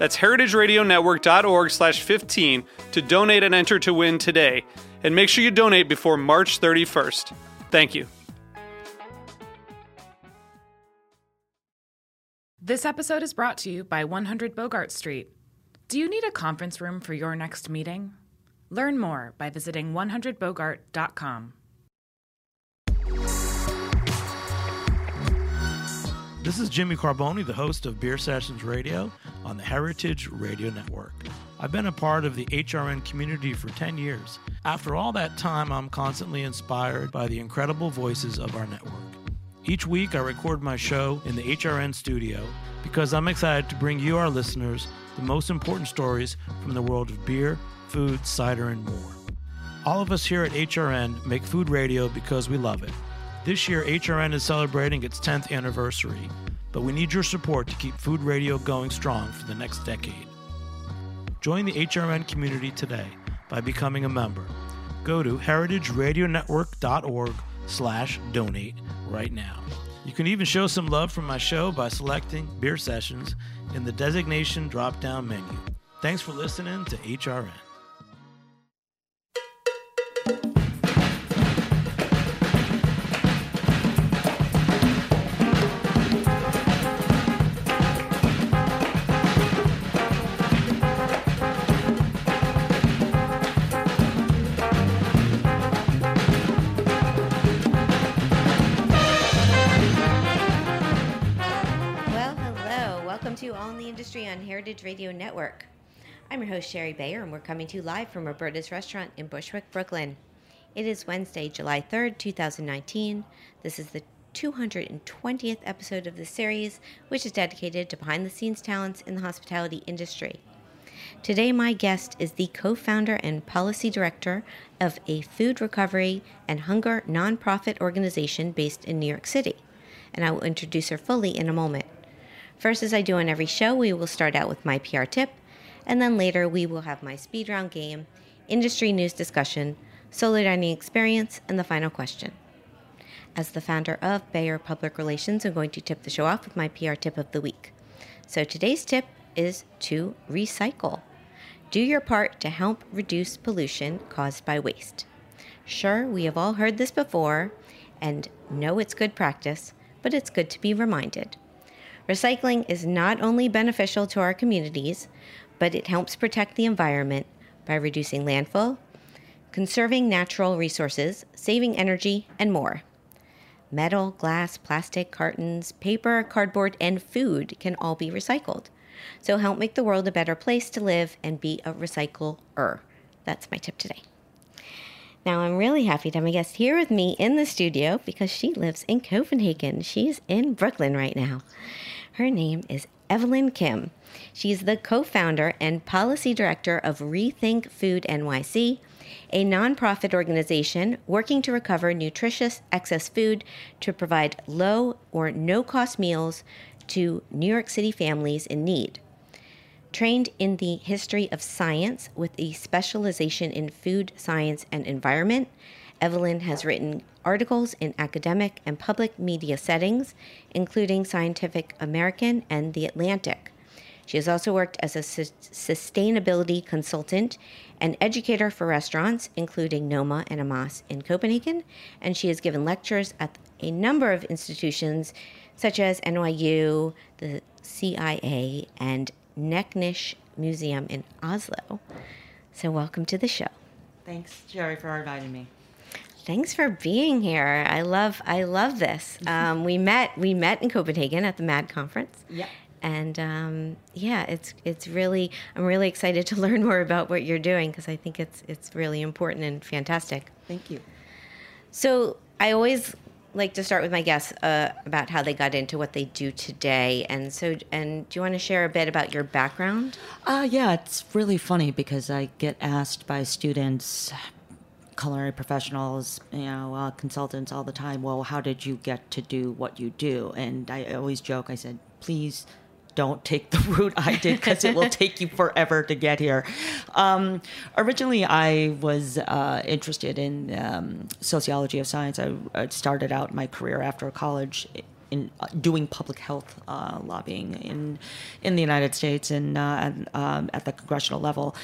That's heritageradionetwork.org slash 15 to donate and enter to win today. And make sure you donate before March 31st. Thank you. This episode is brought to you by 100 Bogart Street. Do you need a conference room for your next meeting? Learn more by visiting 100bogart.com. This is Jimmy Carbone, the host of Beer Sessions Radio on the Heritage Radio Network. I've been a part of the HRN community for 10 years. After all that time, I'm constantly inspired by the incredible voices of our network. Each week, I record my show in the HRN studio because I'm excited to bring you, our listeners, the most important stories from the world of beer, food, cider, and more. All of us here at HRN make food radio because we love it. This year, HRN is celebrating its 10th anniversary, but we need your support to keep food radio going strong for the next decade. Join the HRN community today by becoming a member. Go to heritageradionetwork.org slash donate right now. You can even show some love for my show by selecting Beer Sessions in the designation drop-down menu. Thanks for listening to HRN. Heritage Radio Network. I'm your host, Shari Bayer, and we're coming to you live from Roberta's Restaurant in Bushwick, Brooklyn. It is Wednesday, July 3rd, 2019. This is the 220th episode of the series, which is dedicated to behind the scenes talents in the hospitality industry. Today, my guest is the co founder and policy director of a food recovery and hunger nonprofit organization based in New York City, and I will introduce her fully in a moment. First, as I do on every show, we will start out with my PR tip, and then later we will have my speed round game, industry news discussion, solo dining experience, and the final question. As the founder of Bayer Public Relations, I'm going to tip the show off with my PR tip of the week. So today's tip is to recycle. Do your part to help reduce pollution caused by waste. Sure, we have all heard this before and know it's good practice, but it's good to be reminded. Recycling is not only beneficial to our communities, but it helps protect the environment by reducing landfill, conserving natural resources, saving energy, and more. Metal, glass, plastic, cartons, paper, cardboard, and food can all be recycled. So help make the world a better place to live and be a recycler. That's my tip today. Now, I'm really happy to have a guest here with me in the studio because she lives in Copenhagen. She's in Brooklyn right now. Her name is Evelyn Kim. She's the co founder and policy director of Rethink Food NYC, a nonprofit organization working to recover nutritious excess food to provide low or no cost meals to New York City families in need. Trained in the history of science with a specialization in food science and environment, Evelyn has written articles in academic and public media settings, including Scientific American and The Atlantic. She has also worked as a sus- sustainability consultant and educator for restaurants, including Noma and Amass in Copenhagen, and she has given lectures at a number of institutions such as NYU, the CIA, and Teknisk Museum in Oslo. So, welcome to the show. Thanks, Jerry, for inviting me. Thanks for being here. I love I love this. Um, we met we met in Copenhagen at the MAD conference. Yeah. And um, yeah, it's it's really I'm really excited to learn more about what you're doing because I think it's it's really important and fantastic. Thank you. So I always like to start with my guests uh, about how they got into what they do today. And so, and do you want to share a bit about your background? Uh, yeah, it's really funny because I get asked by students, culinary professionals, you know, uh, consultants all the time, well, how did you get to do what you do? And I always joke, I said, please don't take the route I did because it will take you forever to get here. Um, originally, I was uh, interested in um, sociology of science. I, I, started out my career after college in uh, doing public health uh, lobbying in in the United States and uh, um, at the congressional level.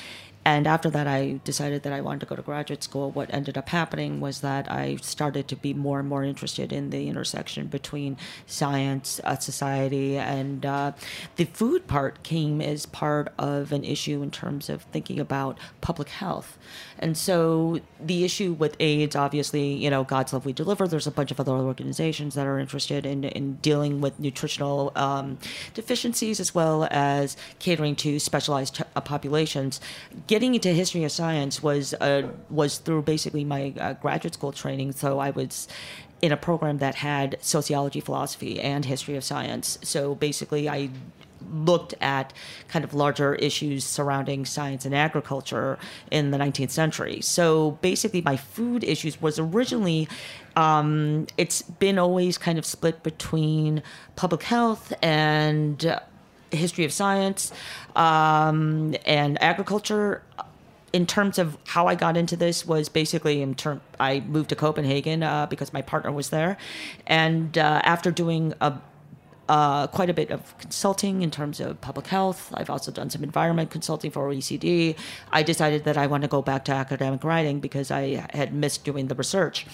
And after that, I decided that I wanted to go to graduate school. What ended up happening was that I started to be more and more interested in the intersection between science, uh, society, and uh, the food part came as part of an issue in terms of thinking about public health. And so the issue with AIDS, obviously, you know, God's Love We Deliver, there's a bunch of other organizations that are interested in, in dealing with nutritional um, deficiencies as well as catering to specialized t- populations. Getting into history of science was uh, was through basically my uh, graduate school training. So I was in a program that had sociology, philosophy, and history of science. So basically, I looked at kind of larger issues surrounding science and agriculture in the 19th century. So basically, my food issues was originally. Um, it's been always kind of split between public health and history of science um, and agriculture in terms of how I got into this was basically in term I moved to Copenhagen uh, because my partner was there, and uh, after doing a uh, quite a bit of consulting in terms of public health. I've also done some environment consulting for OECD. I decided that I want to go back to academic writing because I had missed doing the research.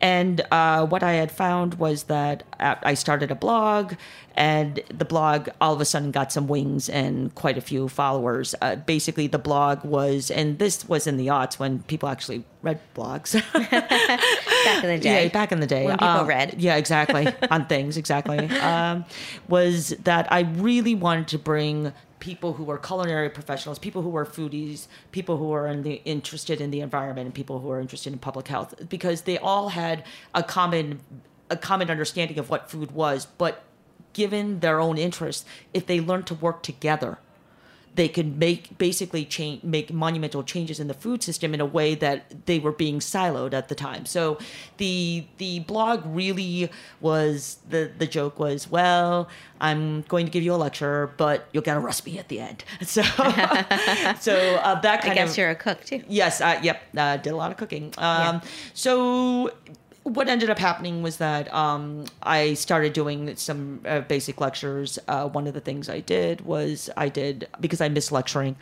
And uh, what I had found was that I started a blog, and the blog all of a sudden got some wings and quite a few followers. Uh, basically, the blog was, and this was in the aughts when people actually read blogs. back in the day. Yeah, back in the day. When people um, read. Yeah, exactly. on things, exactly. Um, was that I really wanted to bring people who are culinary professionals, people who are foodies, people who are in the, interested in the environment, and people who are interested in public health, because they all had a common a common understanding of what food was, but given their own interests, if they learn to work together they could make basically change make monumental changes in the food system in a way that they were being siloed at the time. So the the blog really was the the joke was well I'm going to give you a lecture but you'll get a recipe at the end. So so uh, that kind I guess of, you're a cook too. Yes, uh, yep, uh, did a lot of cooking. Um, yeah. So what ended up happening was that um, I started doing some uh, basic lectures. Uh, one of the things I did was I did because I miss lecturing.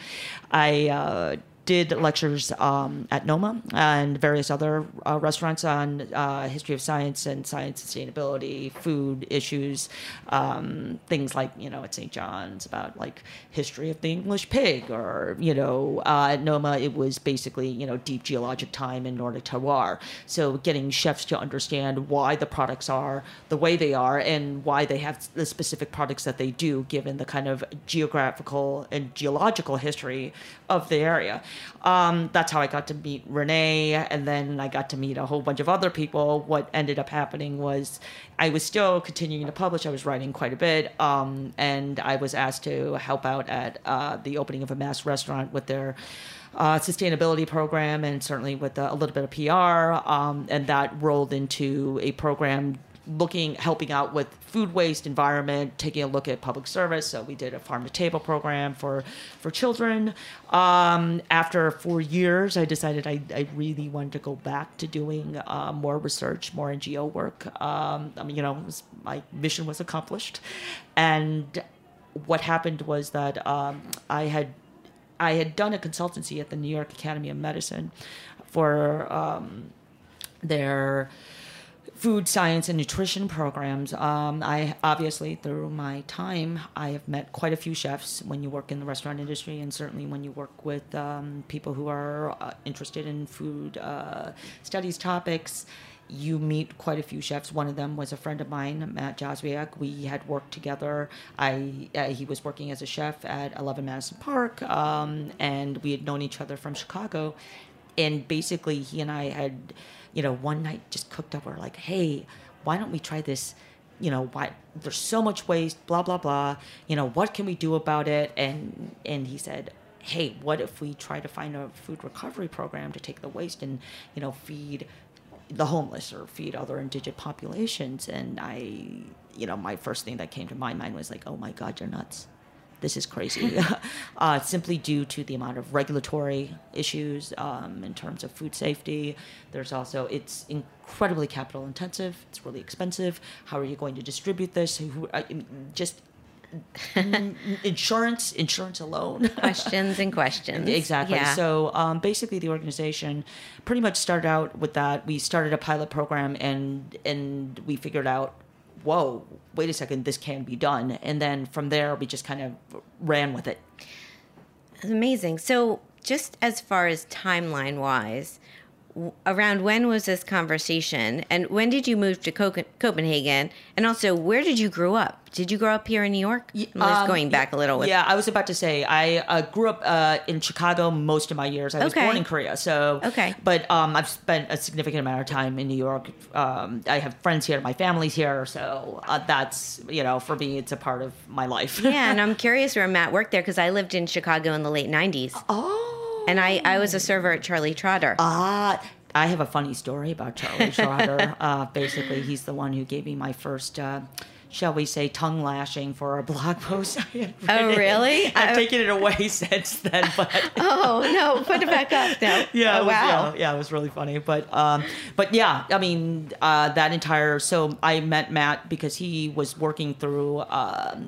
I uh, did lectures um, at Noma and various other uh, restaurants on uh, history of science and science sustainability, food issues, um, things like you know at St. John's about like history of the English pig, or you know uh, at Noma it was basically you know deep geologic time in Nordic terroir. So getting chefs to understand why the products are the way they are and why they have the specific products that they do, given the kind of geographical and geological history of the area. Um, that's how I got to meet René, and then I got to meet a whole bunch of other people. What ended up happening was I was still continuing to publish. I was writing quite a bit, um, and I was asked to help out at uh, the opening of Amass restaurant with their. Uh, sustainability program and certainly with a, a little bit of PR, um, and that rolled into a program looking, helping out with food waste, environment, taking a look at public service. So we did a farm to table program for for children. Um, after four years, I decided I, I really wanted to go back to doing uh, more research, more NGO work. Um, I mean, you know, was, my mission was accomplished, and what happened was that um, I had I had done a consultancy at the New York Academy of Medicine for um, their food science and nutrition programs. Um, I obviously, through my time, I have met quite a few chefs when you work in the restaurant industry, and certainly when you work with um, people who are uh, interested in food uh, studies topics. You meet quite a few chefs. One of them was a friend of mine, Matt Jozwiak. We had worked together. I uh, he was working as a chef at 11 Madison Park, um, and we had known each other from Chicago. And basically, he and I had you know, one night just cooked up. We're like, hey, why don't we try this? You know, why there's so much waste, blah blah blah. You know, what can we do about it? And and he said, hey, what if we try to find a food recovery program to take the waste and you know feed the homeless or feed other indigent populations? And I, you know, my first thing that came to my mind was like, oh my God, you're nuts this is crazy, uh, simply due to the amount of regulatory issues um, in terms of food safety. There's also, it's incredibly capital intensive, it's really expensive. How are you going to distribute this? Who, uh, just insurance, insurance alone. questions and questions. Exactly. Yeah. So um, basically, the organization pretty much started out with that. We started a pilot program, and and we figured out whoa, wait a second, this can be done. And then from there, we just kind of ran with it. Amazing. So, just as far as timeline wise, around when was this conversation? And when did you move to copenhagen? And also where did you grow up? Did you grow up here in new york? I'm um, going back a little with- yeah i was about to say i uh, grew up uh, in chicago most of my years. I was born in korea so okay. but um, i've spent a significant amount of time in new york. Um, i have friends here my family's here so uh, that's you know for me it's a part of my life. Yeah and i'm curious where matt worked there because i lived in chicago in the late 90s oh and I, I was a server at Charlie Trotter. Ah, I have a funny story about Charlie Trotter. uh, basically, he's the one who gave me my first. Uh, shall we say, tongue lashing for a blog post I had Oh, really? I've uh, taken it away since then, but oh no, put it back up now. Yeah, oh, was, wow. Yeah, yeah, it was really funny, but um, but yeah, I mean, uh, that entire. So I met Matt because he was working through. Uh,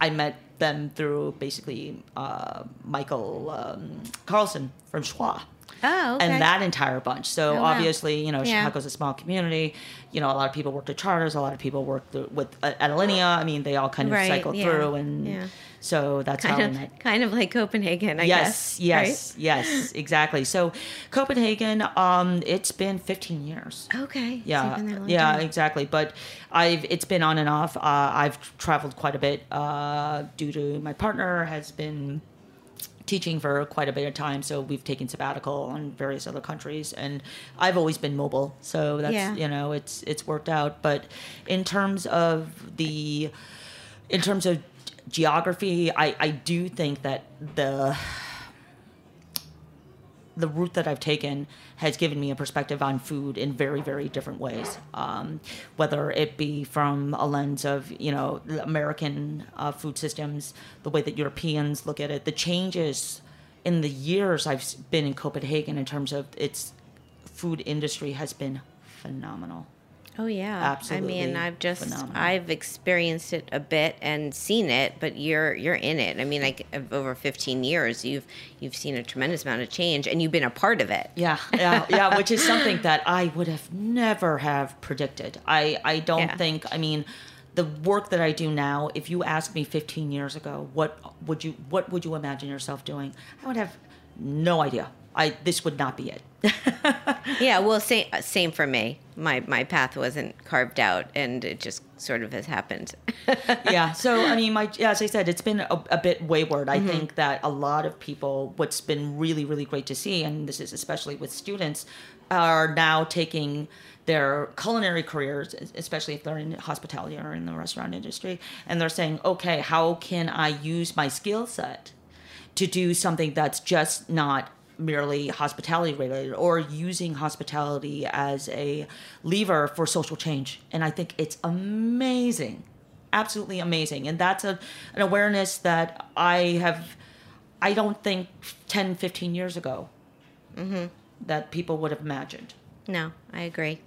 I met them through basically uh, Michael um, Carlson from Schwa. Oh, okay. And that entire bunch. So oh, obviously, wow. you know, yeah. Chicago's a small community. You know, a lot of people worked at charters. A lot of people worked with uh, at Alinea. I mean, they all kind of right, cycled yeah. through, and yeah. So that's kind how of, met. Kind of like Copenhagen, I yes, guess. Yes, right? yes, exactly. So Copenhagen, um, it's been 15 years. Okay. Yeah. yeah, time. exactly. But I've it's been on and off. Uh, I've traveled quite a bit uh, due to my partner has been teaching for quite a bit of time, so we've taken sabbatical in various other countries, and I've always been mobile, so that's yeah. you know it's it's worked out. But in terms of the, in terms of geography, I I do think that the the route that I've taken has given me a perspective on food in very, very different ways. Um, whether it be from a lens of, you know, American uh, food systems, the way that Europeans look at it, the changes in the years I've been in Copenhagen in terms of its food industry has been phenomenal. Oh yeah, absolutely. I mean, I've just phenomenal. I've experienced it a bit and seen it, but you're you're in it. I mean, like over 15 years, you've you've seen a tremendous amount of change, and you've been a part of it. Yeah, yeah, yeah. Which is something that I would have never have predicted. I I don't yeah. think. I mean, the work that I do now. If you asked me 15 years ago, what would you what would you imagine yourself doing? I would have no idea. I this would not be it. yeah, well, same same for me. My my path wasn't carved out, and it just sort of has happened. yeah. So I mean, my yeah, as I said, it's been a, a bit wayward. I mm-hmm. think that a lot of people, what's been really really great to see, and this is especially with students, are now taking their culinary careers, especially if they're in hospitality or in the restaurant industry, and they're saying, okay, how can I use my skill set to do something that's just not merely hospitality related or using hospitality as a lever for social change. And I think it's amazing, absolutely amazing. And that's a, an awareness that I have, I don't think 10, 15 years ago mm-hmm. that people would have imagined. No, I agree.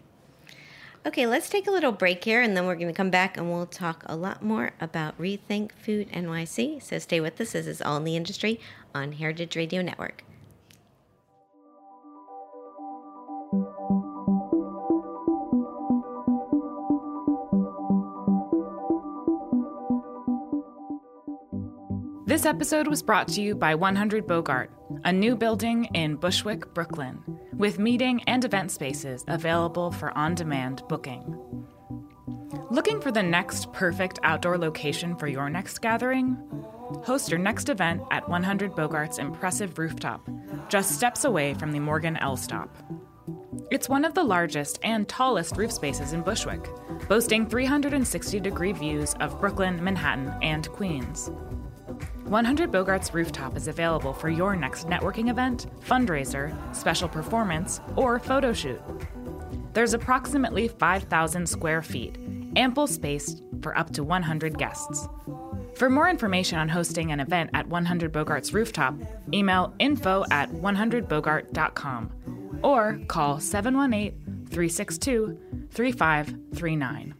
Okay, let's take a little break here and then we're going to come back and we'll talk a lot more about Rethink Food NYC. So stay with us. This is All in the Industry on Heritage Radio Network. This episode was brought to you by 100 Bogart, a new building in Bushwick, Brooklyn, with meeting and event spaces available for on demand booking. Looking for the next perfect outdoor location for your next gathering? Host your next event at 100 Bogart's impressive rooftop, just steps away from the Morgan L stop. It's one of the largest and tallest roof spaces in Bushwick, boasting 360 degree views of Brooklyn, Manhattan, and Queens. 100 Bogart's rooftop is available for your next networking event, fundraiser, special performance, or photo shoot. There's approximately 5,000 square feet, ample space for up to 100 guests. For more information on hosting an event at 100 Bogart's rooftop, email info at 100bogart.com or call 718 362 3539.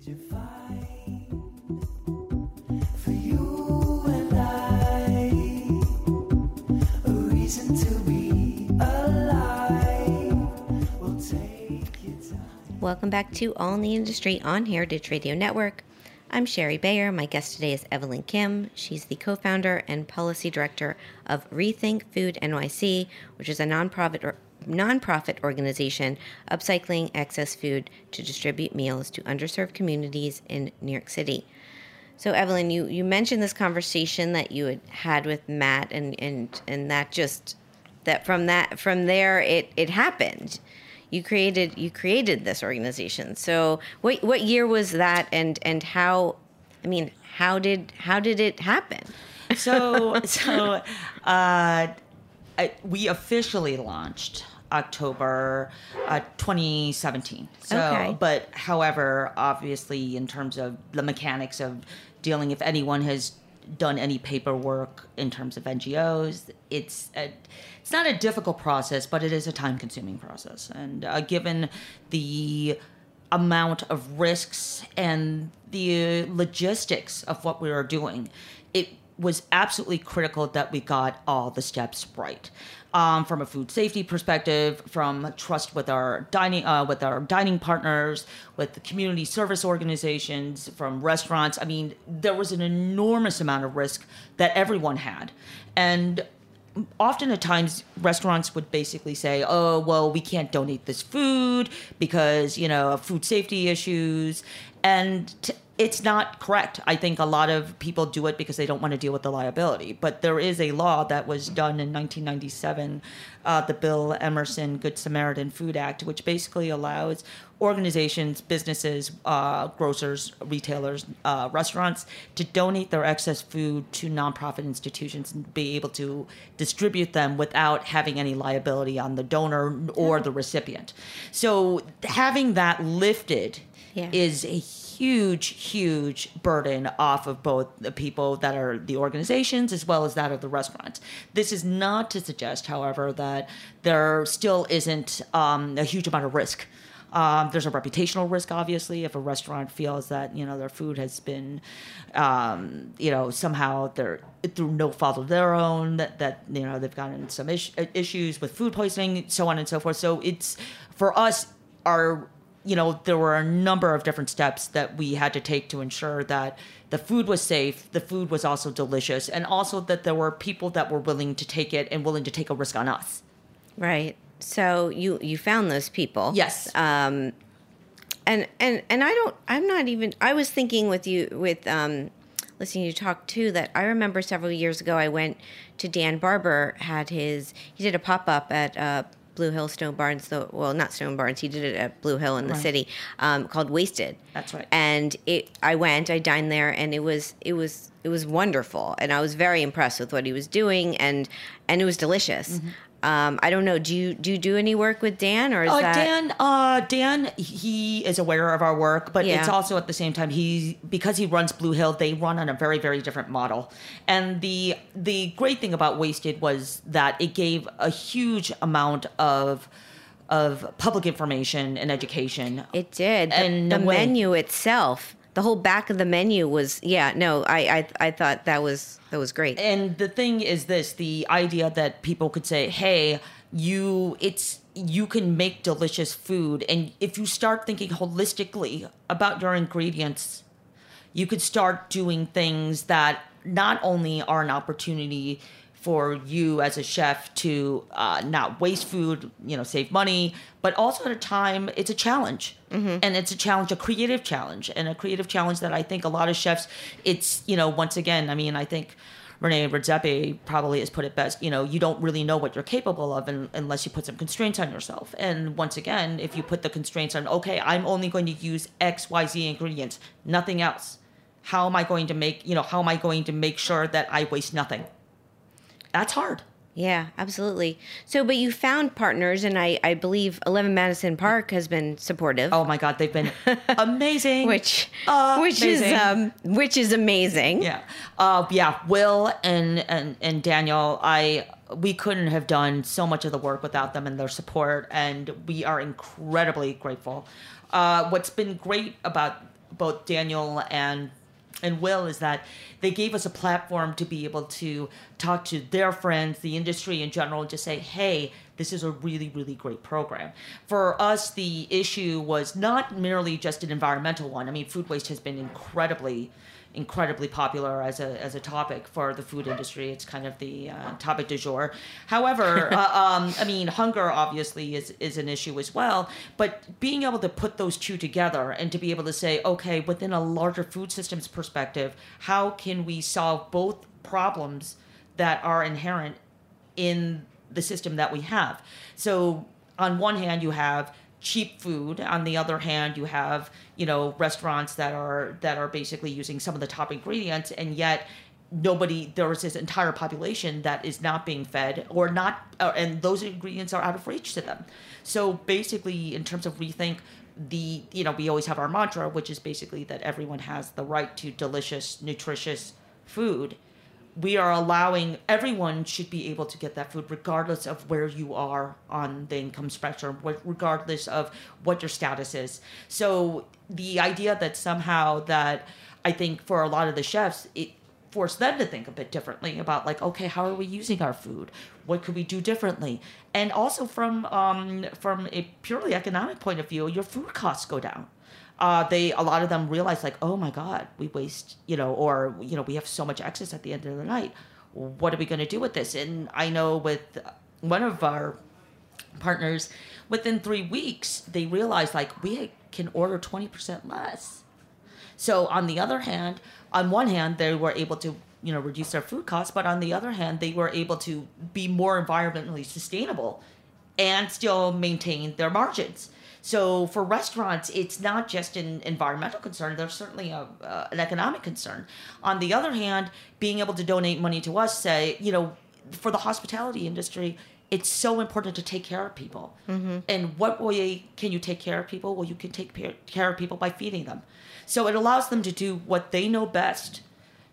Welcome back to All in the Industry on Heritage Radio Network. I'm Shari Bayer. My guest today is Evelyn Kim. She's the co founder and policy director of Rethink Food NYC, which is a nonprofit, or, nonprofit organization upcycling excess food to distribute meals to underserved communities in New York City. So, Evelyn, you, you mentioned this conversation that you had had with Matt, and, and, and that just that from that from there it, it happened you created you created this organization. So what what year was that, and and how? I mean, how did how did it happen? So so uh, I, we officially launched October uh, 2017. So, Okay. but however, obviously, in terms of the mechanics of dealing, if anyone has done any paperwork in terms of NGOs, it's a, it's not a difficult process, but it is a time-consuming process. And uh, given the amount of risks and the logistics of what we were doing, it was absolutely critical that we got all the steps right. Um, from a food safety perspective, from trust with our dining uh, with our dining partners, with the community service organizations, from restaurants. I mean, there was an enormous amount of risk that everyone had, and often at times restaurants would basically say oh well we can't donate this food because you know food safety issues and t- it's not correct. I think a lot of people do it because they don't want to deal with the liability. But there is a law that was done in 1997 uh, the bill emerson good samaritan food act which basically allows organizations businesses uh, grocers retailers uh, restaurants to donate their excess food to nonprofit institutions and be able to distribute them without having any liability on the donor or the recipient. So having that lifted Yeah. is a huge, huge burden off of both the people that are the organizations as well as that of the restaurants. This is not to suggest, however, that there still isn't um, a huge amount of risk. Um, there's a reputational risk, obviously, if a restaurant feels that you know their food has been, um, you know, somehow they're through no fault of their own that, that you know they've gotten some is- issues with food poisoning, so on and so forth. So it's for us, our you know, there were a number of different steps that we had to take to ensure that the food was safe, the food was also delicious, and also that there were people that were willing to take it and willing to take a risk on us. Right. So you you found those people. Yes. Um, and and and I don't. I'm not even. I was thinking with you with um, listening to you talk too that I remember several years ago I went to Dan Barber had his he did a pop up at. Uh, Blue Hill Stone Barns, though, well, not Stone Barns. He did it at Blue Hill in the Right. city, um, called Wasted. That's right. And it, I went, I dined there, and it was, it was, it was wonderful, and I was very impressed with what he was doing, and and it was delicious. Mm-hmm. Um, I don't know. Do you do you do any work with Dan, or is Uh, that Dan, uh, Dan, he is aware of our work, but it's also at the same time he because he runs Blue Hill, they run on a very very different model. And the the great thing about Wasted was that it gave a huge amount of of public information and education. It did. And the the menu itself, the whole back of the menu was yeah. No, I I, I thought that was that was great. and the thing is this the idea that people could say hey you it's you can make delicious food and if you start thinking holistically about your ingredients you could start doing things that not only are an opportunity for you as a chef to uh, not waste food, you know, save money, but also at a time it's a challenge, Mm-hmm. and it's a challenge, a creative challenge, and a creative challenge that I think a lot of chefs, it's you know, once again, I mean, I think. Rene Redzepi probably has put it best. You know, you don't really know what you're capable of un- unless you put some constraints on yourself. And once again, if you put the constraints on, okay, I'm only going to use X, Y, Z ingredients, nothing else. How am I going to make, you know, how am I going to make sure that I waste nothing? That's hard. Yeah, absolutely. So, but you found partners, and I, I believe 11 Madison Park has been supportive. Oh my God, they've been amazing. which which is um which is amazing. yeah, uh, yeah. Will and and and Daniel, I we couldn't have done so much of the work without them and their support, and we are incredibly grateful. Uh, what's been great about both Daniel and and Will is that they gave us a platform to be able to talk to their friends, the industry in general, and just say, hey, this is a really, really great program. For us, the issue was not merely just an environmental one. I mean, food waste has been incredibly, incredibly popular as a, as a topic for the food industry. It's kind of the uh, topic du jour. However, uh, um, I mean, hunger obviously is, is an issue as well, but being able to put those two together and to be able to say, okay, within a larger food systems perspective, how can we solve both problems that are inherent in the system that we have. So on one hand you have cheap food, on the other hand you have, you know, restaurants that are that are basically using some of the top ingredients and yet nobody there is this entire population that is not being fed or not uh, and those ingredients are out of reach to them. So basically in terms of rethink the you know we always have our mantra which is basically that everyone has the right to delicious nutritious food we are allowing everyone should be able to get that food regardless of where you are on the income spectrum regardless of what your status is. So the idea that somehow that i think for a lot of the chefs it forced them to think a bit differently about like okay how are we using our food? What could we do differently? And also from um, from a purely economic point of view your food costs go down uh, they a lot of them realize like oh my god we waste you know or you know we have so much excess at the end of the night. What are we going to do with this? And i know with one of our partners within three weeks they realized like we can order 20% less. So on the other hand on one hand they were able to you know reduce their food costs but on the other hand they were able to be more environmentally sustainable and still maintain their margins so for restaurants, it's not just an environmental concern. There's certainly a, uh, an economic concern. On the other hand, being able to donate money to us, say, you know, for the hospitality industry, it's so important to take care of people. And what way can you take care of people? Well, you can take care of people by feeding them. So it allows them to do what they know best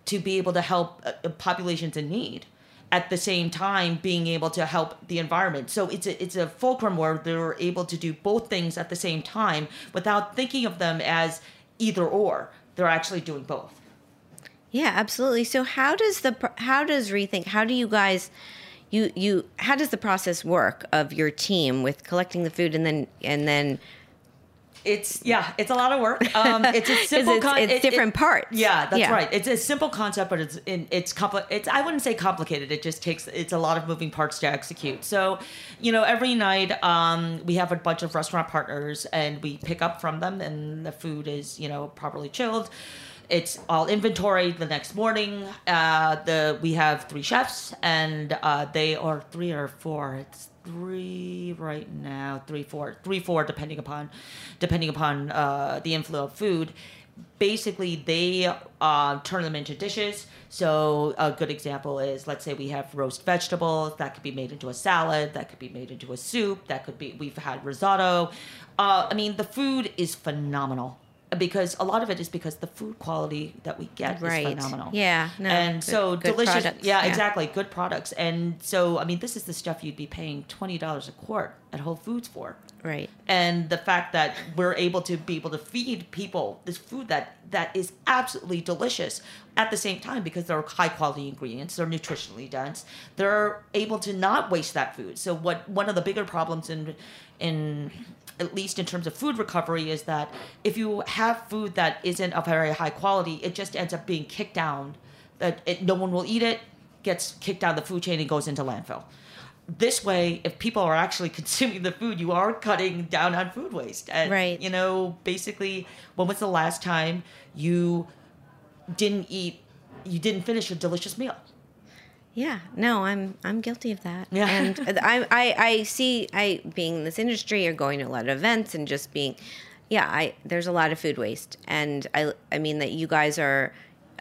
to be able to help uh, uh, populations in need at the same time being able to help the environment. So it's a, it's a fulcrum where they're able to do both things at the same time without thinking of them as either or. They're actually doing both. Yeah, absolutely. So how does the how does rethink? How do you guys you you how does the process work of your team with collecting the food and then and then It's yeah, it's a lot of work. Um, it's a simple. it's, con- it's it- it- different parts. Yeah, that's Yeah. right. It's a simple concept, but it's in, it's compli- It's I wouldn't say complicated. It just takes it's a lot of moving parts to execute. So, you know, every night um, we have a bunch of restaurant partners, and we pick up from them, and the food is you know properly chilled. It's all inventory the next morning. Uh, the we have three chefs, and uh, they are three or four. It's three right now, three, four, three, four, depending upon, depending upon uh, the inflow of food. Basically, they uh, turn them into dishes. So a good example is, let's say we have roast vegetables that could be made into a salad, that could be made into a soup, that could be. We've had risotto. Uh, I mean, the food is phenomenal because a lot of it is because the food quality that we get Right. is phenomenal. Yeah, no, and good- so good delicious. Yeah, yeah. exactly. Good products. And so, I mean, this is the stuff you'd be paying twenty dollars a quart at Whole Foods for. right. And the fact that we're able to be able to feed people this food that that is absolutely delicious at the same time because they're high quality ingredients, they're nutritionally dense, they're able to not waste that food. So what one of the bigger problems in in at least in terms of food recovery is that if you have food that isn't of very high quality, it just ends up being kicked down that it, no one will eat it, gets kicked out of the food chain and goes into landfill. This way, if people are actually consuming the food, you are cutting down on food waste. And, Right. You know, basically, when was the last time you didn't eat, you didn't finish a delicious meal? Yeah, no, I'm I'm guilty of that. Yeah. and I, I I see I being in this industry or going to a lot of events and just being, yeah, I there's a lot of food waste, and I I mean that you guys are.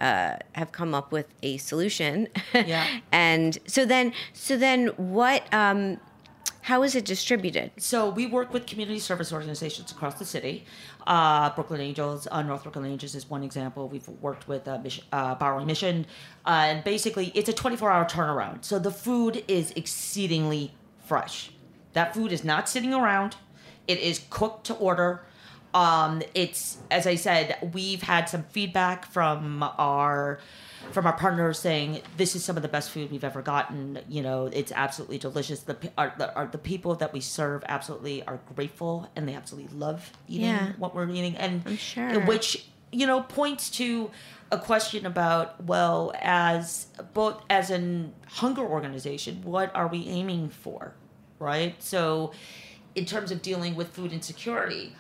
Uh, have come up with a solution, Yeah. and so then, so then, what? Um, how is it distributed? So we work with community service organizations across the city. Uh, Brooklyn Angels, uh, North Brooklyn Angels is one example. We've worked with uh, Mission, uh, Bowery Mission, uh, and basically it's a 24-hour turnaround. So the food is exceedingly fresh. That food is not sitting around. It is cooked to order. Um, it's as I said, we've had some feedback from our from our partners saying this is some of the best food we've ever gotten. You know, it's absolutely delicious. The our, the, our, the people that we serve absolutely are grateful and they absolutely love eating Yeah. what we're eating, and I'm sure. which you know points to a question about well, as both as an hunger organization, what are we aiming for, right? So, in terms of dealing with food insecurity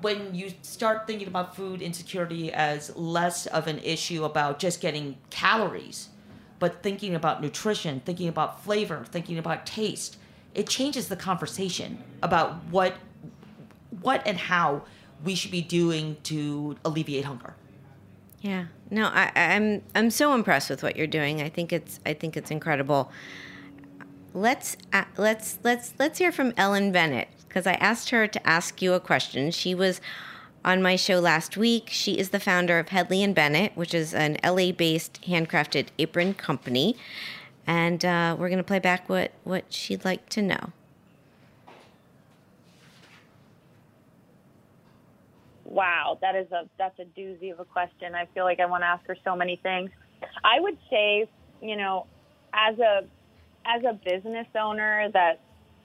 when you start thinking about food insecurity as less of an issue about just getting calories, but thinking about nutrition, thinking about flavor, thinking about taste, it changes the conversation about what what and how we should be doing to alleviate hunger. Yeah. No, I, I'm I'm so impressed with what you're doing. I think it's I think it's incredible. Let's uh, let's let's let's hear from Ellen Bennett because I asked her to ask you a question. She was on my show last week. She is the founder of Hedley and Bennett, which is an LA-based handcrafted apron company, and uh, we're gonna play back what what she'd like to know. Wow, that is a that's a doozy of a question. I feel like I want to ask her so many things. I would say, you know, as a as a business owner that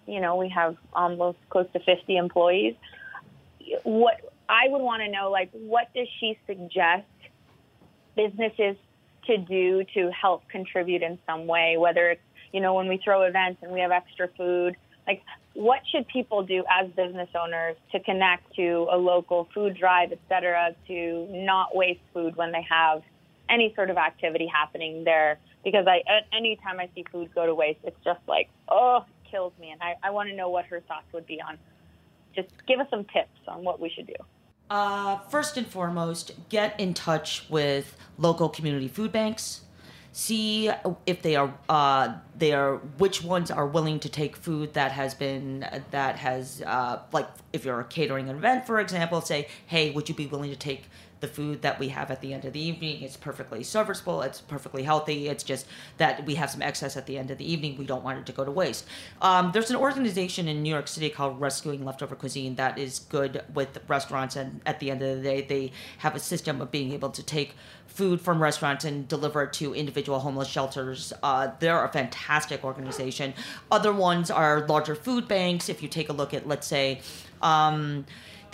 you know we have almost close to 50 employees, what I would want to know like what does she suggest businesses to do to help contribute in some way whether it's you know when we throw events and we have extra food? Like what should people do as business owners to connect to a local food drive et cetera to not waste food when they have any sort of activity happening there? Because i anytime i see food go to waste it's just like oh kills me and i, I want to know what her thoughts would be on just give us some tips on what we should do Uh, first and foremost, get in touch with local community food banks. See if they are uh, they are which ones are willing to take food that has been that has uh, like if you're a catering an event, for example, say, hey, would you be willing to take the food that we have at the end of the evening? It's perfectly serviceable. It's perfectly healthy. It's just that we have some excess at the end of the evening. We don't want it to go to waste. Um, there's an organization in New York City called Rescuing Leftover Cuisine that is good with restaurants, and at the end of the day, they have a system of being able to take food from restaurants and deliver it to individual homeless shelters. Uh, they're a fantastic organization. Other ones are larger food banks. If you take a look at, let's say, um,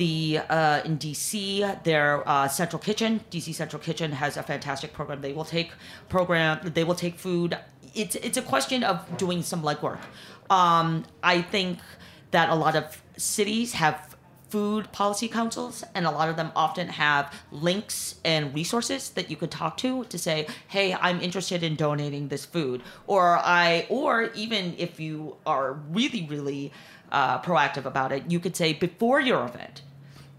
the uh, in DC, their uh, Central Kitchen, DC Central Kitchen has a fantastic program. They will take program. They will take food. It's it's a question of doing some legwork. Um, I think that a lot of cities have food policy councils and a lot of them often have links and resources that you could talk to to say hey i'm interested in donating this food or i or even if you are really really uh, proactive about it you could say before your event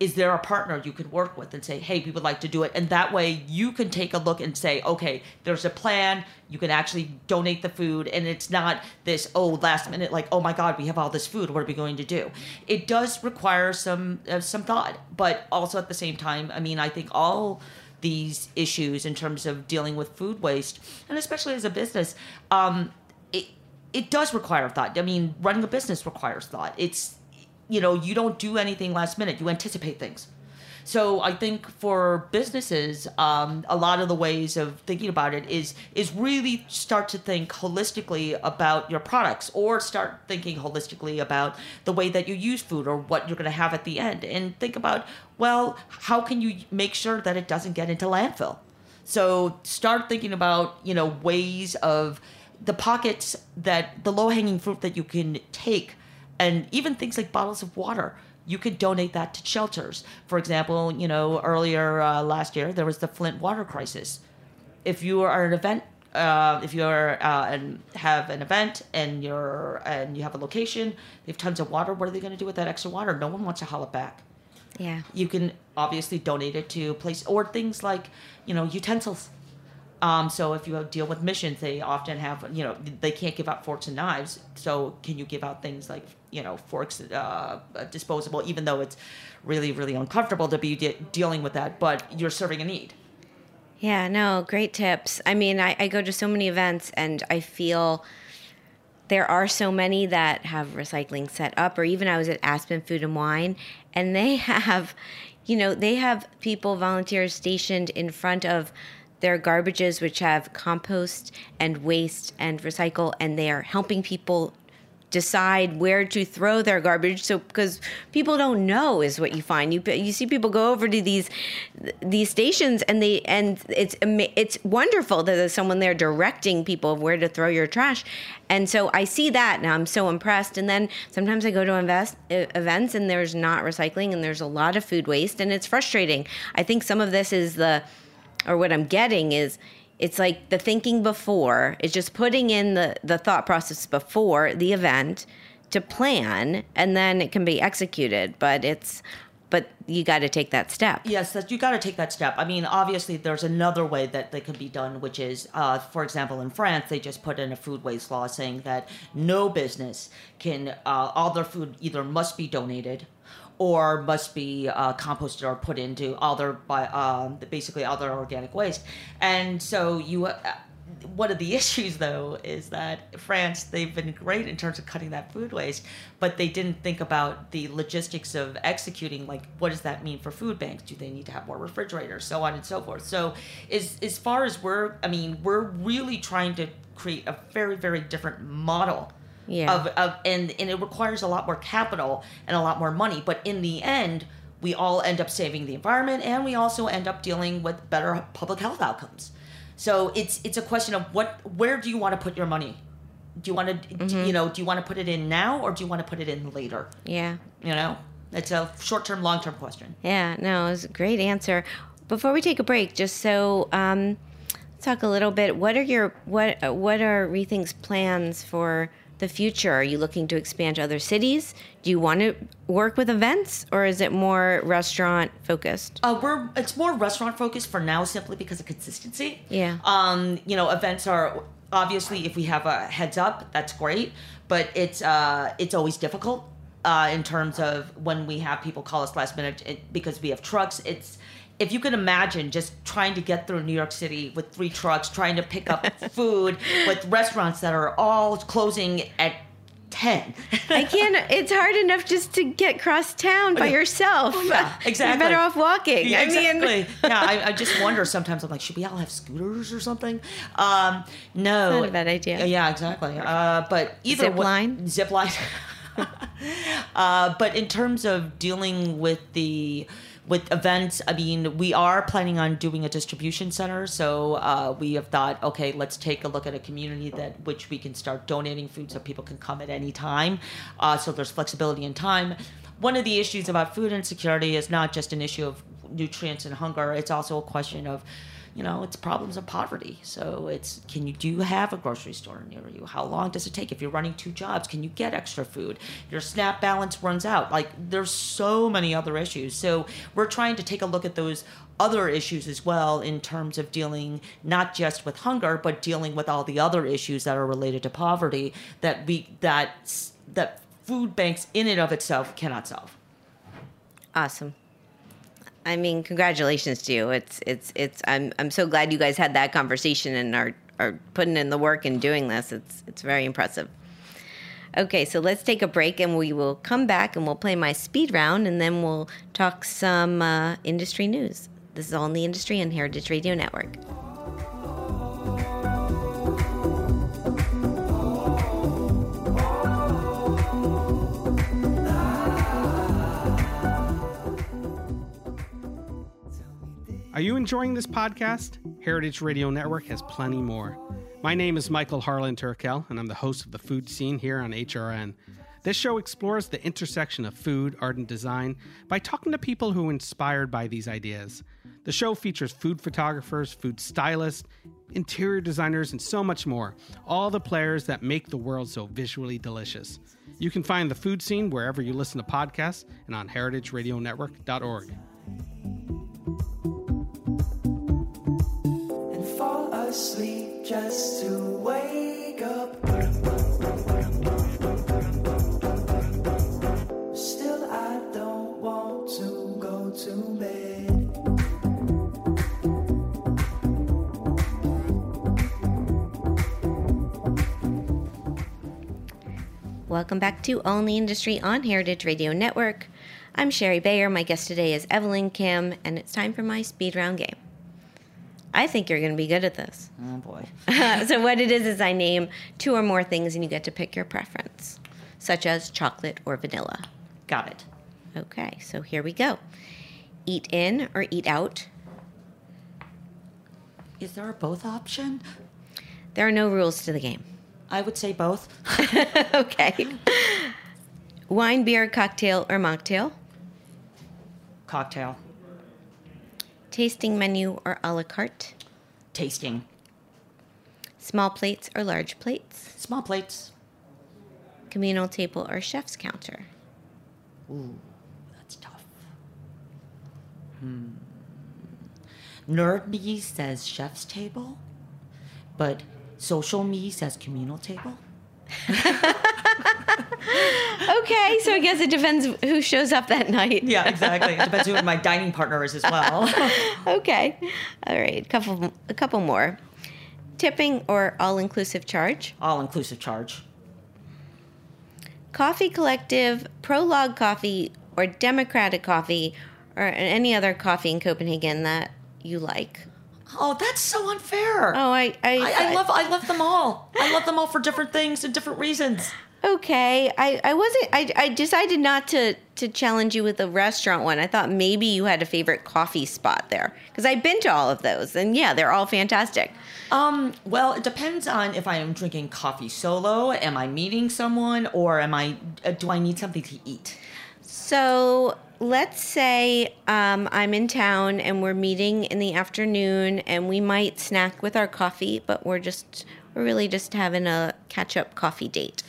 is there a partner you could work with and say hey we would like to do it. And that way you can take a look and say okay there's a plan. You can actually donate the food. And it's not this oh last minute like oh my god we have all this food. What are we going to do? It does require some uh, some thought. But also at the same time i mean i think all these issues in terms of dealing with food waste and especially as a business um, it, it does require thought. I mean running a business requires thought. It's you know you don't do anything last minute. You anticipate things. So i think for businesses um, a lot of the ways of thinking about it is is really start to think holistically about your products or start thinking holistically about the way that you use food or what you're going to have at the end and think about well how can you make sure that it doesn't get into landfill? So start thinking about, you know, ways of the pockets that the low hanging fruit that you can take and even things like bottles of water you could donate that to shelters. For example you know earlier uh, last year there was the flint water crisis. If you are an event uh, if you're uh, and have an event and you're and you have a location they have tons of water what are they going to do with that extra water? No one wants to haul it back. Yeah. you can obviously donate it to place or things like you know utensils. Um, so if you deal with missions they often have you know they can't give out forks and knives. So can you give out things like you know forks uh, disposable even though it's really really uncomfortable to be de- dealing with that but you're serving a need Yeah, no, great tips. I mean, I, I go to so many events and I feel there are so many that have recycling set up, or even I was at Aspen Food and Wine and they have, you know, they have people, volunteers stationed in front of their garbages, which have compost and waste and recycle, and they are helping people decide where to throw their garbage. So because people don't know is what you find. You you see people go over to these these stations and they and it's it's wonderful that there's someone there directing people of where to throw your trash. And so I see that and I'm so impressed. And then sometimes I go to invest events and there's not recycling and there's a lot of food waste and it's frustrating. I think some of this is the or what I'm getting is it's like the thinking before it's just putting in the the thought process before the event to plan and then it can be executed but it's but you got to take that step Yes, you got to take that step. I mean, obviously, there's another way that they could be done, which is, uh, for example, in France, they just put in a food waste law saying that no business can, uh, all their food either must be donated or must be uh, composted or put into other, by um, basically other organic waste. And so you. Uh, one of the issues though is that France they've been great in terms of cutting that food waste but they didn't think about the logistics of executing like what does that mean for food banks do they need to have more refrigerators so on and so forth so as as far as we're I mean we're really trying to create a very very different model Yeah. of, of and and it requires a lot more capital and a lot more money but in the end we all end up saving the environment and we also end up dealing with better public health outcomes. So it's it's a question of what where do you want to put your money? Do you want to Mm-hmm. you know do you want to put it in now or do you want to put it in later? Yeah. You know? It's a short-term long-term question. Yeah no it was a great answer. Before we take a break just so um talk a little bit what are your what what are rethink's plans for the future are you looking to expand to other cities do you want to work with events or is it more restaurant focused Uh, we're it's more restaurant focused for now, simply because of consistency. Yeah. Um, you know, events are obviously if we have a heads up, that's great, but it's uh, it's always difficult uh, in terms of when we have people call us last minute it, because we have trucks. It's if you can imagine just trying to get through New York City with three trucks, trying to pick up food with restaurants that are all closing at ten. I can't. It's hard enough just to get cross town by yourself. Oh, Yeah, exactly. You're better off walking. Yeah, I mean, exactly. yeah, I, I just wonder sometimes. I'm like, should we all have scooters or something? Um, no, Not a bad idea. Yeah, exactly. Uh, but either Zip wa- line? zip line. uh, but in terms of dealing with the with events, I mean, we are planning on doing a distribution center. So uh, we have thought, okay, let's take a look at a community that which we can start donating food so people can come at any time. Uh, so there's flexibility in time. One of the issues about food insecurity is not just an issue of nutrients and hunger; it's also a question of you know, it's problems of poverty. So it's can you do you have a grocery store near you? How long does it take? If you're running two jobs, can you get extra food? Your SNAP balance runs out. Like there's so many other issues. So we're trying to take a look at those other issues as well in terms of dealing not just with hunger, but dealing with all the other issues that are related to poverty that we that that food banks in and of itself cannot solve. awesome. I mean, congratulations to you. It's it's it's. I'm I'm so glad you guys had that conversation and are are putting in the work and doing this. It's it's very impressive. Okay, so let's take a break and we will come back and we'll play my speed round and then we'll talk some uh, industry news. This is all in the industry and Heritage Radio Network. Are you enjoying this podcast? Heritage Radio Network has plenty more. My name is Michael Harlan Turkel, and I'm the host of the food scene here on HRN. This show explores the intersection of food, art, and design by talking to people who are inspired by these ideas. The show features food photographers, food stylists, interior designers, and so much more. All the players that make the world so visually delicious. You can find the food scene wherever you listen to podcasts and on heritageradionetwork.org. asleep just to wake up. Still, I don't want to go to bed. Welcome back to the Industry on Heritage Radio Network. I'm Shari Bayer. My guest today is Evelyn Kim, and it's time for my speed round game. I think you're going to be good at this. Oh boy. so, what it is is I name two or more things, and you get to pick your preference, such as chocolate or vanilla. Got it. Okay, so here we go. Eat in or eat out. Is there a both option? There are no rules to the game. I would say both. okay. Wine, beer, cocktail, or mocktail. Cocktail. Tasting menu or a la carte. Tasting. Small plates or large plates. Small plates. Communal table or chef's counter. Ooh, that's tough. Hmm. Nerd me says chef's table, but social me says communal table. Okay, so I guess it depends who shows up that night. Yeah, exactly. It depends who my dining partner is as well. Okay. All right, couple a couple more. Tipping or all-inclusive charge. All inclusive charge. Coffee Collective, Prolog Coffee, or Democratic Coffee, or any other coffee in Copenhagen that you like. Oh, that's so unfair. Oh, I, I, I, I love I love them all. I love them all for different things and different reasons. Okay, I, I wasn't. I, I decided not to to challenge you with the restaurant one. I thought maybe you had a favorite coffee spot there because I've been to all of those, and yeah, they're all fantastic. Um, well, it depends on if I am drinking coffee solo, am I meeting someone, or am I uh, do I need something to eat? So let's say um, I'm in town and we're meeting in the afternoon, and we might snack with our coffee, but we're just we're really just having a catch up coffee date.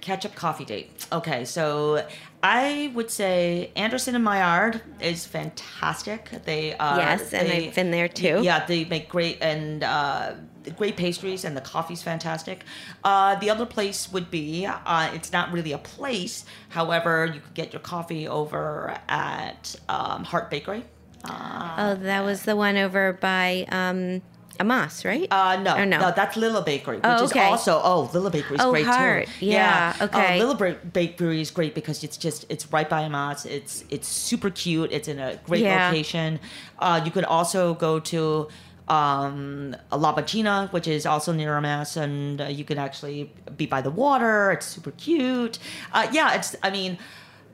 Catch up coffee date. Okay, so I would say Andersen and Maillard is fantastic. They are Yes, and they- I've been there too. Yeah, they make great and uh, great pastries, and the coffee's fantastic. Uh, the other place would be uh, it's not really a place. However, you could get your coffee over at um, Hart Bakery. oh, that was the one over by um, Amass, right? Uh, no, Or no? that's Lille Bakery, which Oh, is also oh Lille Bakery is Oh, great Hart. too. Yeah, okay. Uh, Lille Ba- Bakery is great because it's just it's right by Amass. It's it's super cute. It's in a great Yeah. location. Uh, you could also go to um, La Banchina, which is also near Amass, and uh, you can actually be by the water. It's super cute. Uh, yeah, it's. I mean,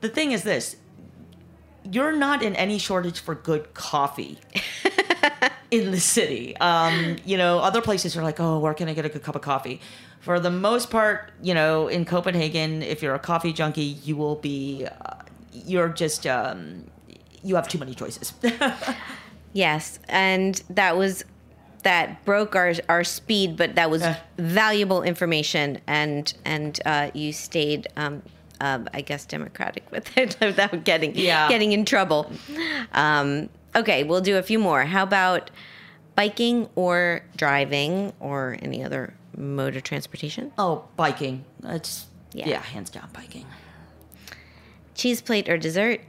the thing is this: you're not in any shortage for good coffee in the city. Um, you know, other places are like, oh, where can I get a good cup of coffee? For the most part, you know, in Copenhagen, if you're a coffee junkie, you will be, uh, you're just, um, you have too many choices. Yes, and that was that broke our our speed, but that was Eh. valuable information, and and uh, you stayed. Um, um, I guess democratic with it without getting Yeah. getting in trouble. Um, okay, we'll do a few more. How about biking or driving or any other mode of transportation? oh, biking. It's, Yeah. yeah. hands down biking. Cheese plate or dessert?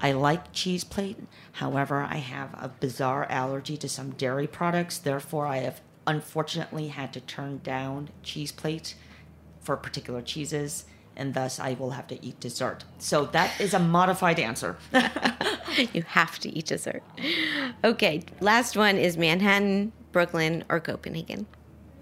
I like cheese plate. However, I have a bizarre allergy to some dairy products. Therefore, I have unfortunately had to turn down cheese plate for particular cheeses, and thus I will have to eat dessert. So that is a modified answer. you have to eat dessert. Okay, last one is Manhattan, Brooklyn, or Copenhagen.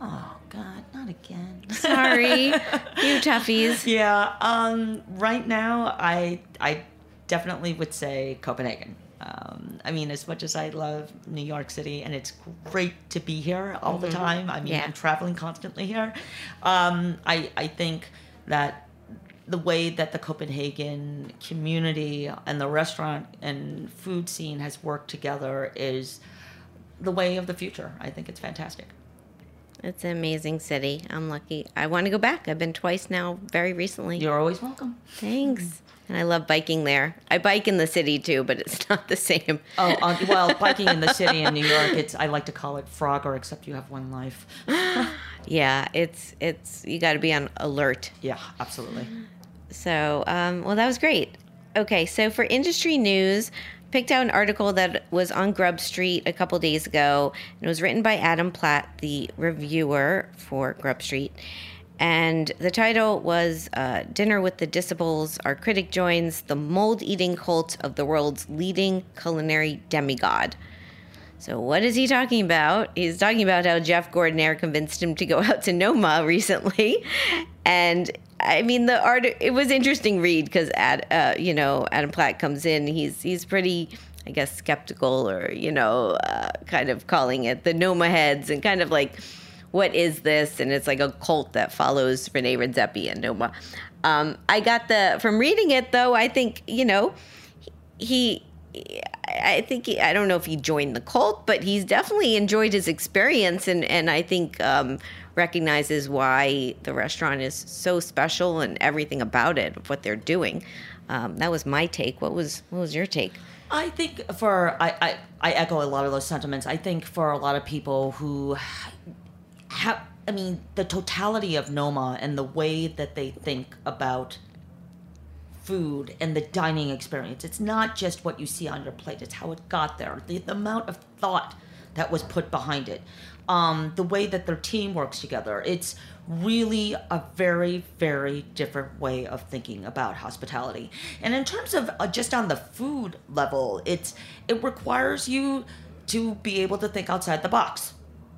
oh God, not again. Sorry, you toughies. Yeah. Um. Right now, I I definitely would say Copenhagen. Um, I mean, as much as I love New York City, and it's great to be here all the time. I mean, Yeah. I'm traveling constantly here. Um, I I think that the way that the Copenhagen community and the restaurant and food scene has worked together is the way of the future. I think it's fantastic. It's an amazing city. I'm lucky. I want to go back. I've been twice now, very recently. You're always welcome. Thanks. And I love biking there. I bike in the city too, but it's not the same. Oh, uh, well, biking in the city in New York, it's I like to call it Frogger, except you have one life. Yeah, it's it's you got to be on alert. Yeah, absolutely. So, um, well, that was great. Okay, so for industry news, picked out an article that was on Grub Street a couple days ago. And it was written by Adam Platt, the reviewer for Grub Street. And the title was uh, Dinner with the Disciples. Our critic joins the mold eating cult of the world's leading culinary demigod. So, what is he talking about? He's talking about how Jeff Gordinier convinced him to go out to Noma recently, and I mean the art. It was interesting read because Ad, uh, you know, Adam Platt comes in. He's he's pretty, I guess, skeptical or you know, uh, kind of calling it the Noma heads and kind of like, what is this? And it's like a cult that follows Rene Redzepi and Noma. Um, I got the from reading it though. I think you know, he I think he, I don't know if he joined the cult, but he's definitely enjoyed his experience, and and I think um, recognizes why the restaurant is so special and everything about it, what they're doing. Um, that was my take. What was what was your take? I think for I, I I echo a lot of those sentiments. I think for a lot of people who I mean the totality of Noma and the way that they think about food and the dining experience. It's not just what you see on your plate, it's how it got there. The, the amount of thought that was put behind it. Um, the way that their team works together. It's really a very, very different way of thinking about hospitality. And in terms of uh, just on the food level, it's it requires you to be able to think outside the box.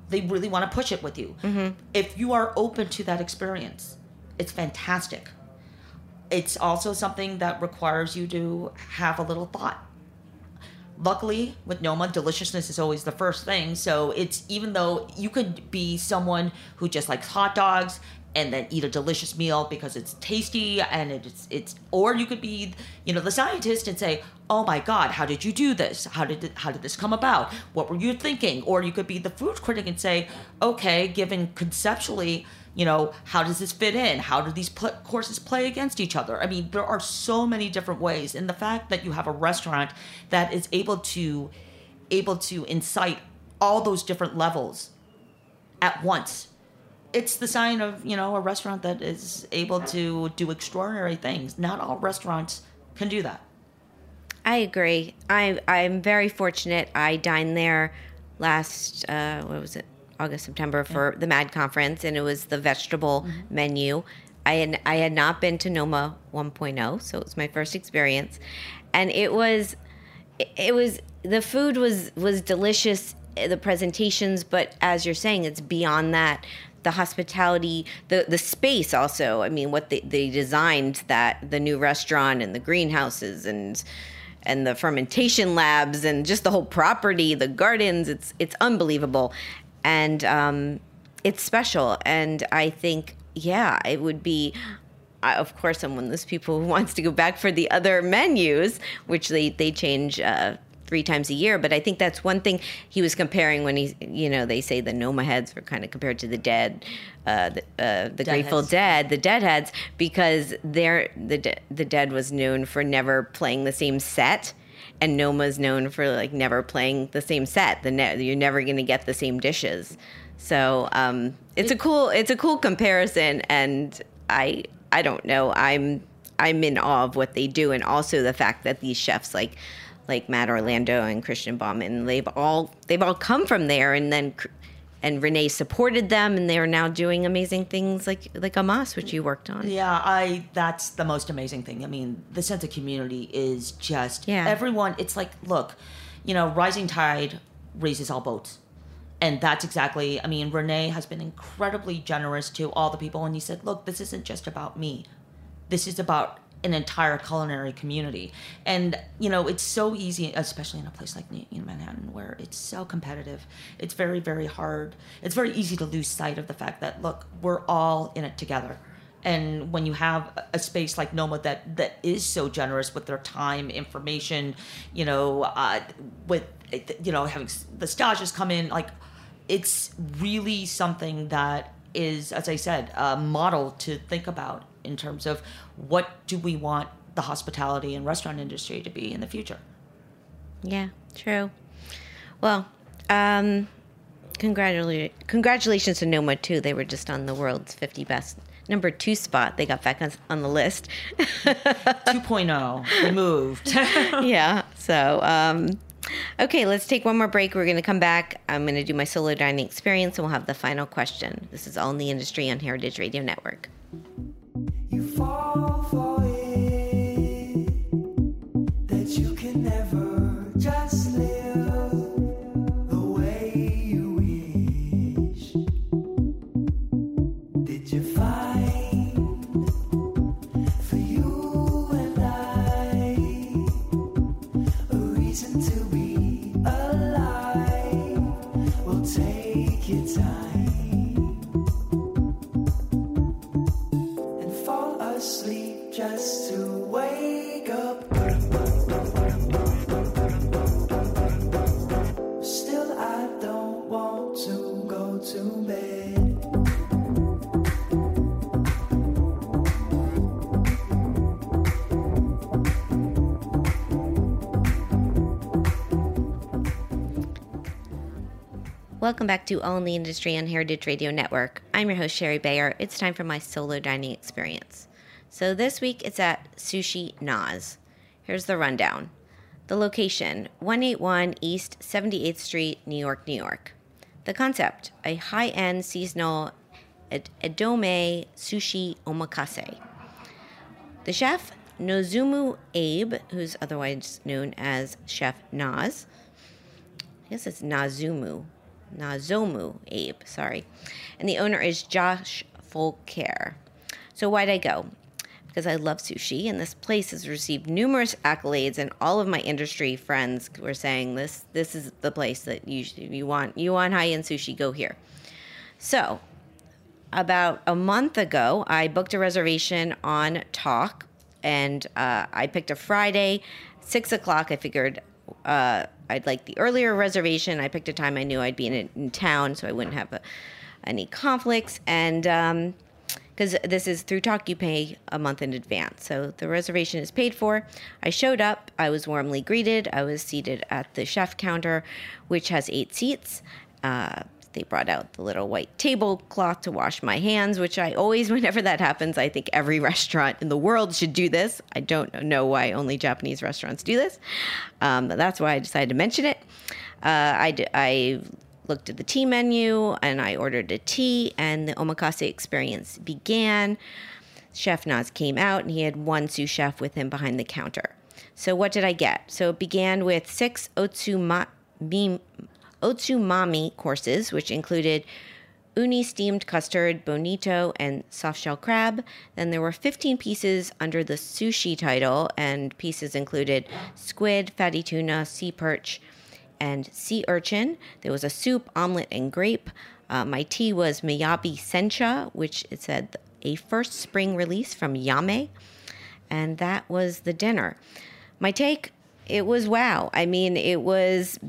They really want to push it with you. Mm-hmm. If you are open to that experience, it's fantastic it's also something that requires you to have a little thought. Luckily, with Noma, deliciousness is always the first thing. So it's even though you could be someone who just likes hot dogs and then eat a delicious meal because it's tasty and it's it's or you could be you know the scientist and say oh my god how did you do this? How did it, how did this come about? What were you thinking? Or you could be the food critic and say okay given conceptually you know how does this fit in? How do these pl- courses play against each other? I mean there are so many different ways and the fact that you have a restaurant that is able to able to incite all those different levels at once it's the sign of you know a restaurant that is able to do extraordinary things. Not all restaurants can do that. I agree. I I'm very fortunate. I dined there last uh, what was it? August September for the Mad Conference, and it was the vegetable menu. I had I had not been to Noma 1.0, so it was my first experience, and it was it- it was the food was was delicious eh, the presentations but as you're saying it's beyond that the hospitality the the space also. I mean what they, they designed that the new restaurant and the greenhouses and and the fermentation labs and just the whole property the gardens it's it's unbelievable. And um it's special. And i think yeah it would be I, of course, I'm one of those people who wants to go back for the other menus, which they they change uh, three times a year. But I think that's one thing he was comparing when he, you know, they say the Noma heads were kind of compared to the dead, uh, the, uh, the Grateful. Dead, the Deadheads, because they're the De- the Dead was known for never playing the same set. And Noma's known for like never playing the same set. The ne- you're never going to get the same dishes. So um, it's a cool it's a cool comparison, and I I don't know I'm I'm in awe of what they do, and also the fact that these chefs like like Matt Orlando and Kristian Baumann they've all they've all come from there, and then and René supported them, and they are now doing amazing things like like Amass, which you worked on. Yeah, I that's the most amazing thing. I mean, the sense of community is just Yeah. everyone it's like, look, you know, rising tide raises all boats. And that's exactly I mean, René has been incredibly generous to all the people and he said, "Look, this isn't just about me. This is about an entire culinary community. And you know, it's so easy, especially in a place like Manhattan, where it's so competitive. It's very, very hard. It's very easy to lose sight of the fact that look, we're all in it together. And when you have a space like Noma that that is so generous with their time, information, you know, uh, with you know having the stages come in, like it's really something that is, as I said, a model to think about in terms of what do we want the hospitality and restaurant industry to be in the future. Yeah, true. Well, um, congratulations, congratulations to Noma too. They were just on the world's 50 best number two spot. They got back on, on the list. 2.0 removed. yeah. So, um, okay, let's take one more break. We're going to come back. I'm going to do my solo dining experience and we'll have the final question. This is All in the Industry on Heritage Radio Network. You fall for it that you can never just live the way you wish. Did you find for you and I a reason to be alive? Well, take your time Welcome back to All in the Industry on Heritage Radio Network. I'm your host, Shari Bayer. It's time for my solo dining experience. So this week it's at Sushi Noz. Here's the rundown. The location 181 East 78th Street, New York, New York. The concept a high end seasonal ed- Edomae sushi omakase. The chef, Nozomu Abe, who's otherwise known as Chef Noz, I guess it's Nazumu. Nazomu Abe, sorry. And the owner is Josh Folker. So why'd I go? Because I love sushi, and this place has received numerous accolades, and all of my industry friends were saying this this is the place that you you want you want high end sushi, go here. So about a month ago, I booked a reservation on Tock, and uh, I picked a Friday, six o'clock. I figured uh, I'd like the earlier reservation. I picked a time I knew I'd be in, in town, so I wouldn't have a, any conflicts. And because this is through Tock, you pay a month in advance, so the reservation is paid for. I showed up. I was warmly greeted. I was seated at the chef counter, which has eight seats. Uh, they brought out the little white tablecloth to wash my hands, which I always, whenever that happens, I think every restaurant in the world should do this. I don't know why only Japanese restaurants do this. Um, that's why I decided to mention it. Uh, I, looked at the tea menu and I ordered a tea, and the omakase experience began. Chef Noz came out, and he had one sous chef with him behind the counter. So, what did I get? So, it began with six otsu otsumami, otsumami courses, which included uni steamed custard, bonito, and soft shell crab. Then there were 15 pieces under the sushi title, and pieces included squid, fatty tuna, sea perch, and sea urchin. There was a soup, omelet, and grape. Uh, my tea was Miyabi Sencha, which it said a first spring release from Yame. And that was the dinner. My take, it was wow. I mean, it was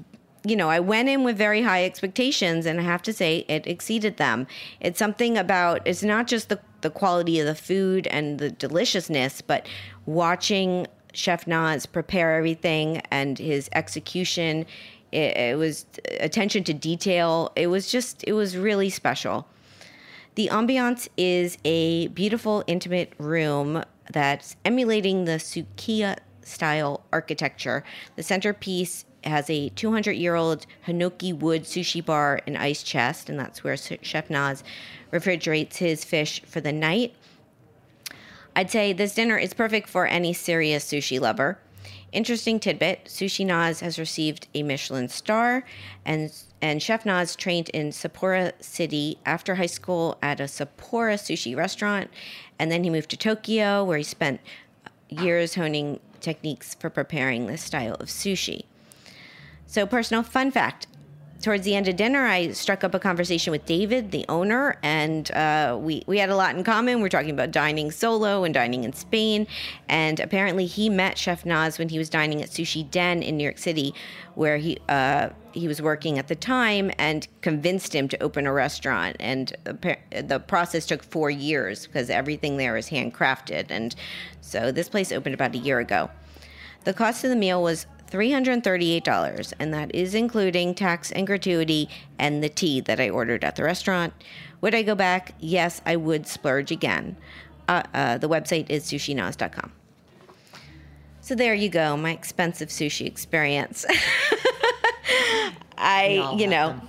you know, I went in with very high expectations, and I have to say it exceeded them. It's something about it's not just the the quality of the food and the deliciousness, but watching Chef Noz prepare everything and his execution. It, it was attention to detail. It was just it was really special. The ambiance is a beautiful, intimate room that's emulating the Sukiya style architecture. The centerpiece has a 200 year old Hinoki wood sushi bar and ice chest, and that's where Chef Noz refrigerates his fish for the night. I'd say this dinner is perfect for any serious sushi lover. Interesting tidbit Sushi Noz has received a Michelin star, and, and Chef Noz trained in Sapporo City after high school at a Sapporo sushi restaurant. And then he moved to Tokyo, where he spent years honing techniques for preparing this style of sushi. So, personal fun fact towards the end of dinner, I struck up a conversation with David, the owner, and uh, we we had a lot in common. We're talking about dining solo and dining in Spain, and apparently he met Chef Noz when he was dining at Sushi Den in New York City, where he uh, he was working at the time, and convinced him to open a restaurant. And the process took four years because everything there is handcrafted, and so this place opened about a year ago. The cost of the meal was $338, and that is including tax and gratuity and the tea that I ordered at the restaurant. Would I go back? Yes, I would splurge again. Uh, uh, the website is sushinoz.com. So there you go, my expensive sushi experience. I, you know, them.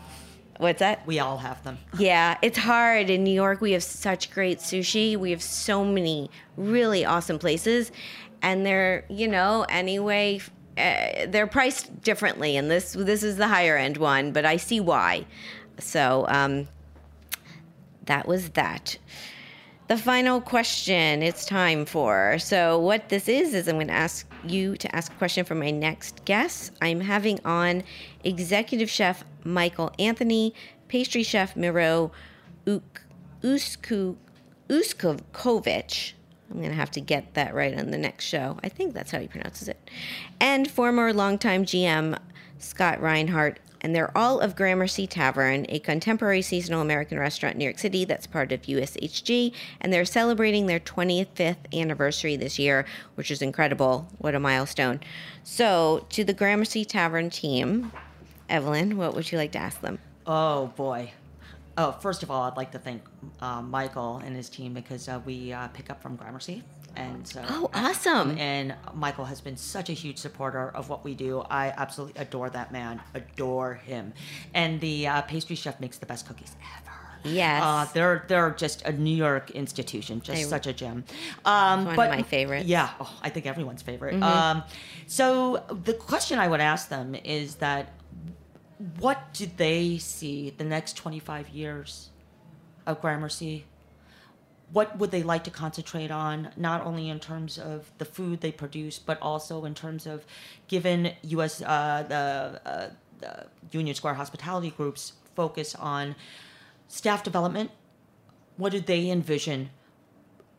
what's that? We all have them. Yeah, it's hard. In New York, we have such great sushi. We have so many really awesome places, and they're you know anyway uh, they're priced differently. And this this is the higher end one, but I see why. So um, that was that. The final question it's time for. So, what this is, is I'm going to ask you to ask a question for my next guest. I'm having on executive chef Michael Anthony, pastry chef Miro Uk- Usku- Uskovic. I'm going to have to get that right on the next show. I think that's how he pronounces it. And former longtime GM Scott Reinhardt. And they're all of Gramercy Tavern, a contemporary seasonal American restaurant in New York City that's part of USHG. And they're celebrating their 25th anniversary this year, which is incredible. What a milestone. So, to the Gramercy Tavern team, Evelyn, what would you like to ask them? Oh boy. Oh, first of all, I'd like to thank uh, Michael and his team because uh, we uh, pick up from Gramercy, and so. Oh, awesome. And Michael has been such a huge supporter of what we do. I absolutely adore that man. Adore him, and the uh, pastry chef makes the best cookies ever. Yes. Uh, they're they're just a New York institution, just They- such a gem. Um, One of but my favorites. Yeah, oh, I think everyone's favorite. Mm-hmm. Um, so the question I would ask them is that what do they see the next 25 years of Gramercy? What would they like to concentrate on, not only in terms of the food they produce, but also in terms of given U.S. Uh, the, uh, the Union Square Hospitality Group's focus on staff development? What do they envision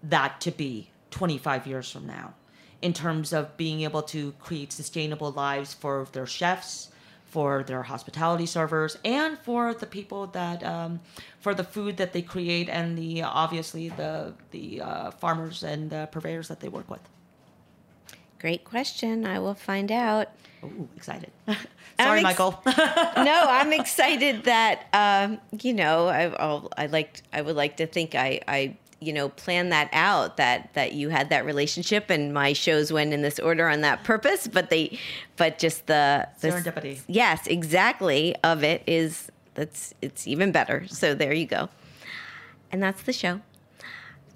that to be 25 years from now in terms of being able to create sustainable lives for their chefs for their hospitality servers and for the people that um, for the food that they create and the obviously the the uh, farmers and the purveyors that they work with Great question. I will find out. Ooh, excited sorry ex- michael no, I'm excited that um, you know I I'll, I like I would like to think I I you know plan that out that that you had that relationship and my shows went in this order on that purpose but they but just the, the Serendipity. yes exactly of it is that's it's even better so there you go and that's the show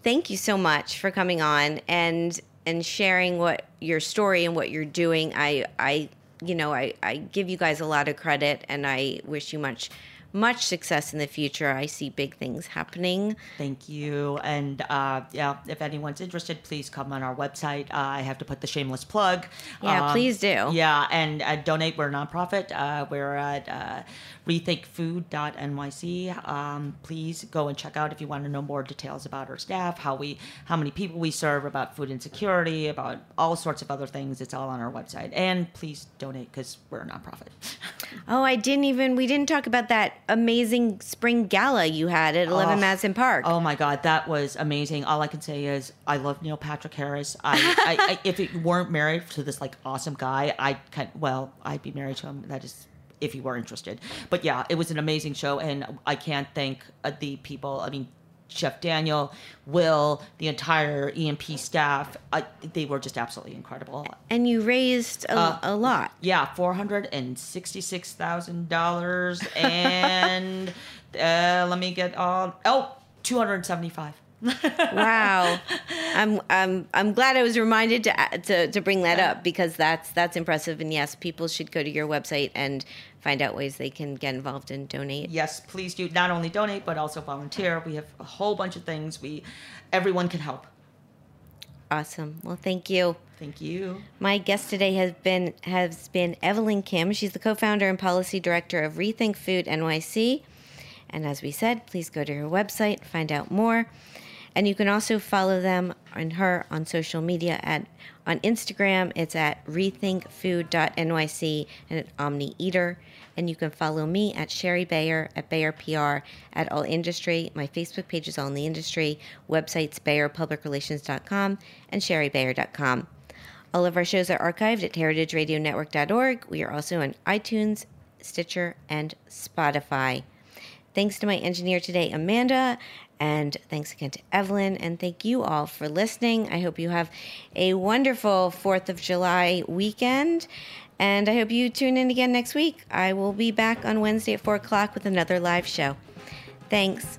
thank you so much for coming on and and sharing what your story and what you're doing. I I you know I I give you guys a lot of credit and I wish you much much success in the future. I see big things happening. Thank you. And uh, yeah, if anyone's interested, please come on our website. Uh, I have to put the shameless plug. Yeah, please do. Yeah, and uh, donate. We're a nonprofit. Uh, we're at uh, rethinkfood.nyc. Um, please go and check out if you want to know more details about our staff, how we, how many people we serve, about food insecurity, about all sorts of other things. It's all on our website. And please donate because we're a nonprofit. Oh, I didn't even we didn't talk about that amazing spring gala you had at 11 Oh. Madison Park. Oh my God, that was amazing. All I can say is I love Neil Patrick Harris. I, I, I if it weren't married to this like awesome guy, I can well, I'd be married to him. That is if you were interested. But yeah, it was an amazing show, and I can't thank uh, the people. I mean. Chef Daniel, Will, the entire EMP staff, I, they were just absolutely incredible. And you raised a, Uh, a lot. Yeah, four hundred and sixty-six thousand dollars, and uh, let me get all. Oh, two hundred seventy-five. Wow, I'm I'm I'm glad I was reminded to to to bring that up because that's that's impressive. And yes, people should go to your website and find out ways they can get involved and donate. Yes, please do not only donate but also volunteer. We have a whole bunch of things. We, everyone can help. Awesome. Well, thank you. Thank you. My guest today has been has been Evelyn Kim. She's the co-founder and policy director of Rethink Food NYC. And as we said, please go to her website, find out more. And you can also follow them and her on social media at on Instagram. It's at rethinkfood.nyc and at Omni Eater. And you can follow me at Shari Bayer at Bayer PR at All Industry. My Facebook page is All in the Industry. Websites BayerPublicRelations.com and ShariBayer.com. All of our shows are archived at heritageradionetwork.org. We are also on iTunes, Stitcher, and Spotify. Thanks to my engineer today, Amanda, and thanks again to Evelyn, and thank you all for listening. I hope you have a wonderful 4th of July weekend, and I hope you tune in again next week. I will be back on Wednesday at 4 o'clock with another live show. Thanks.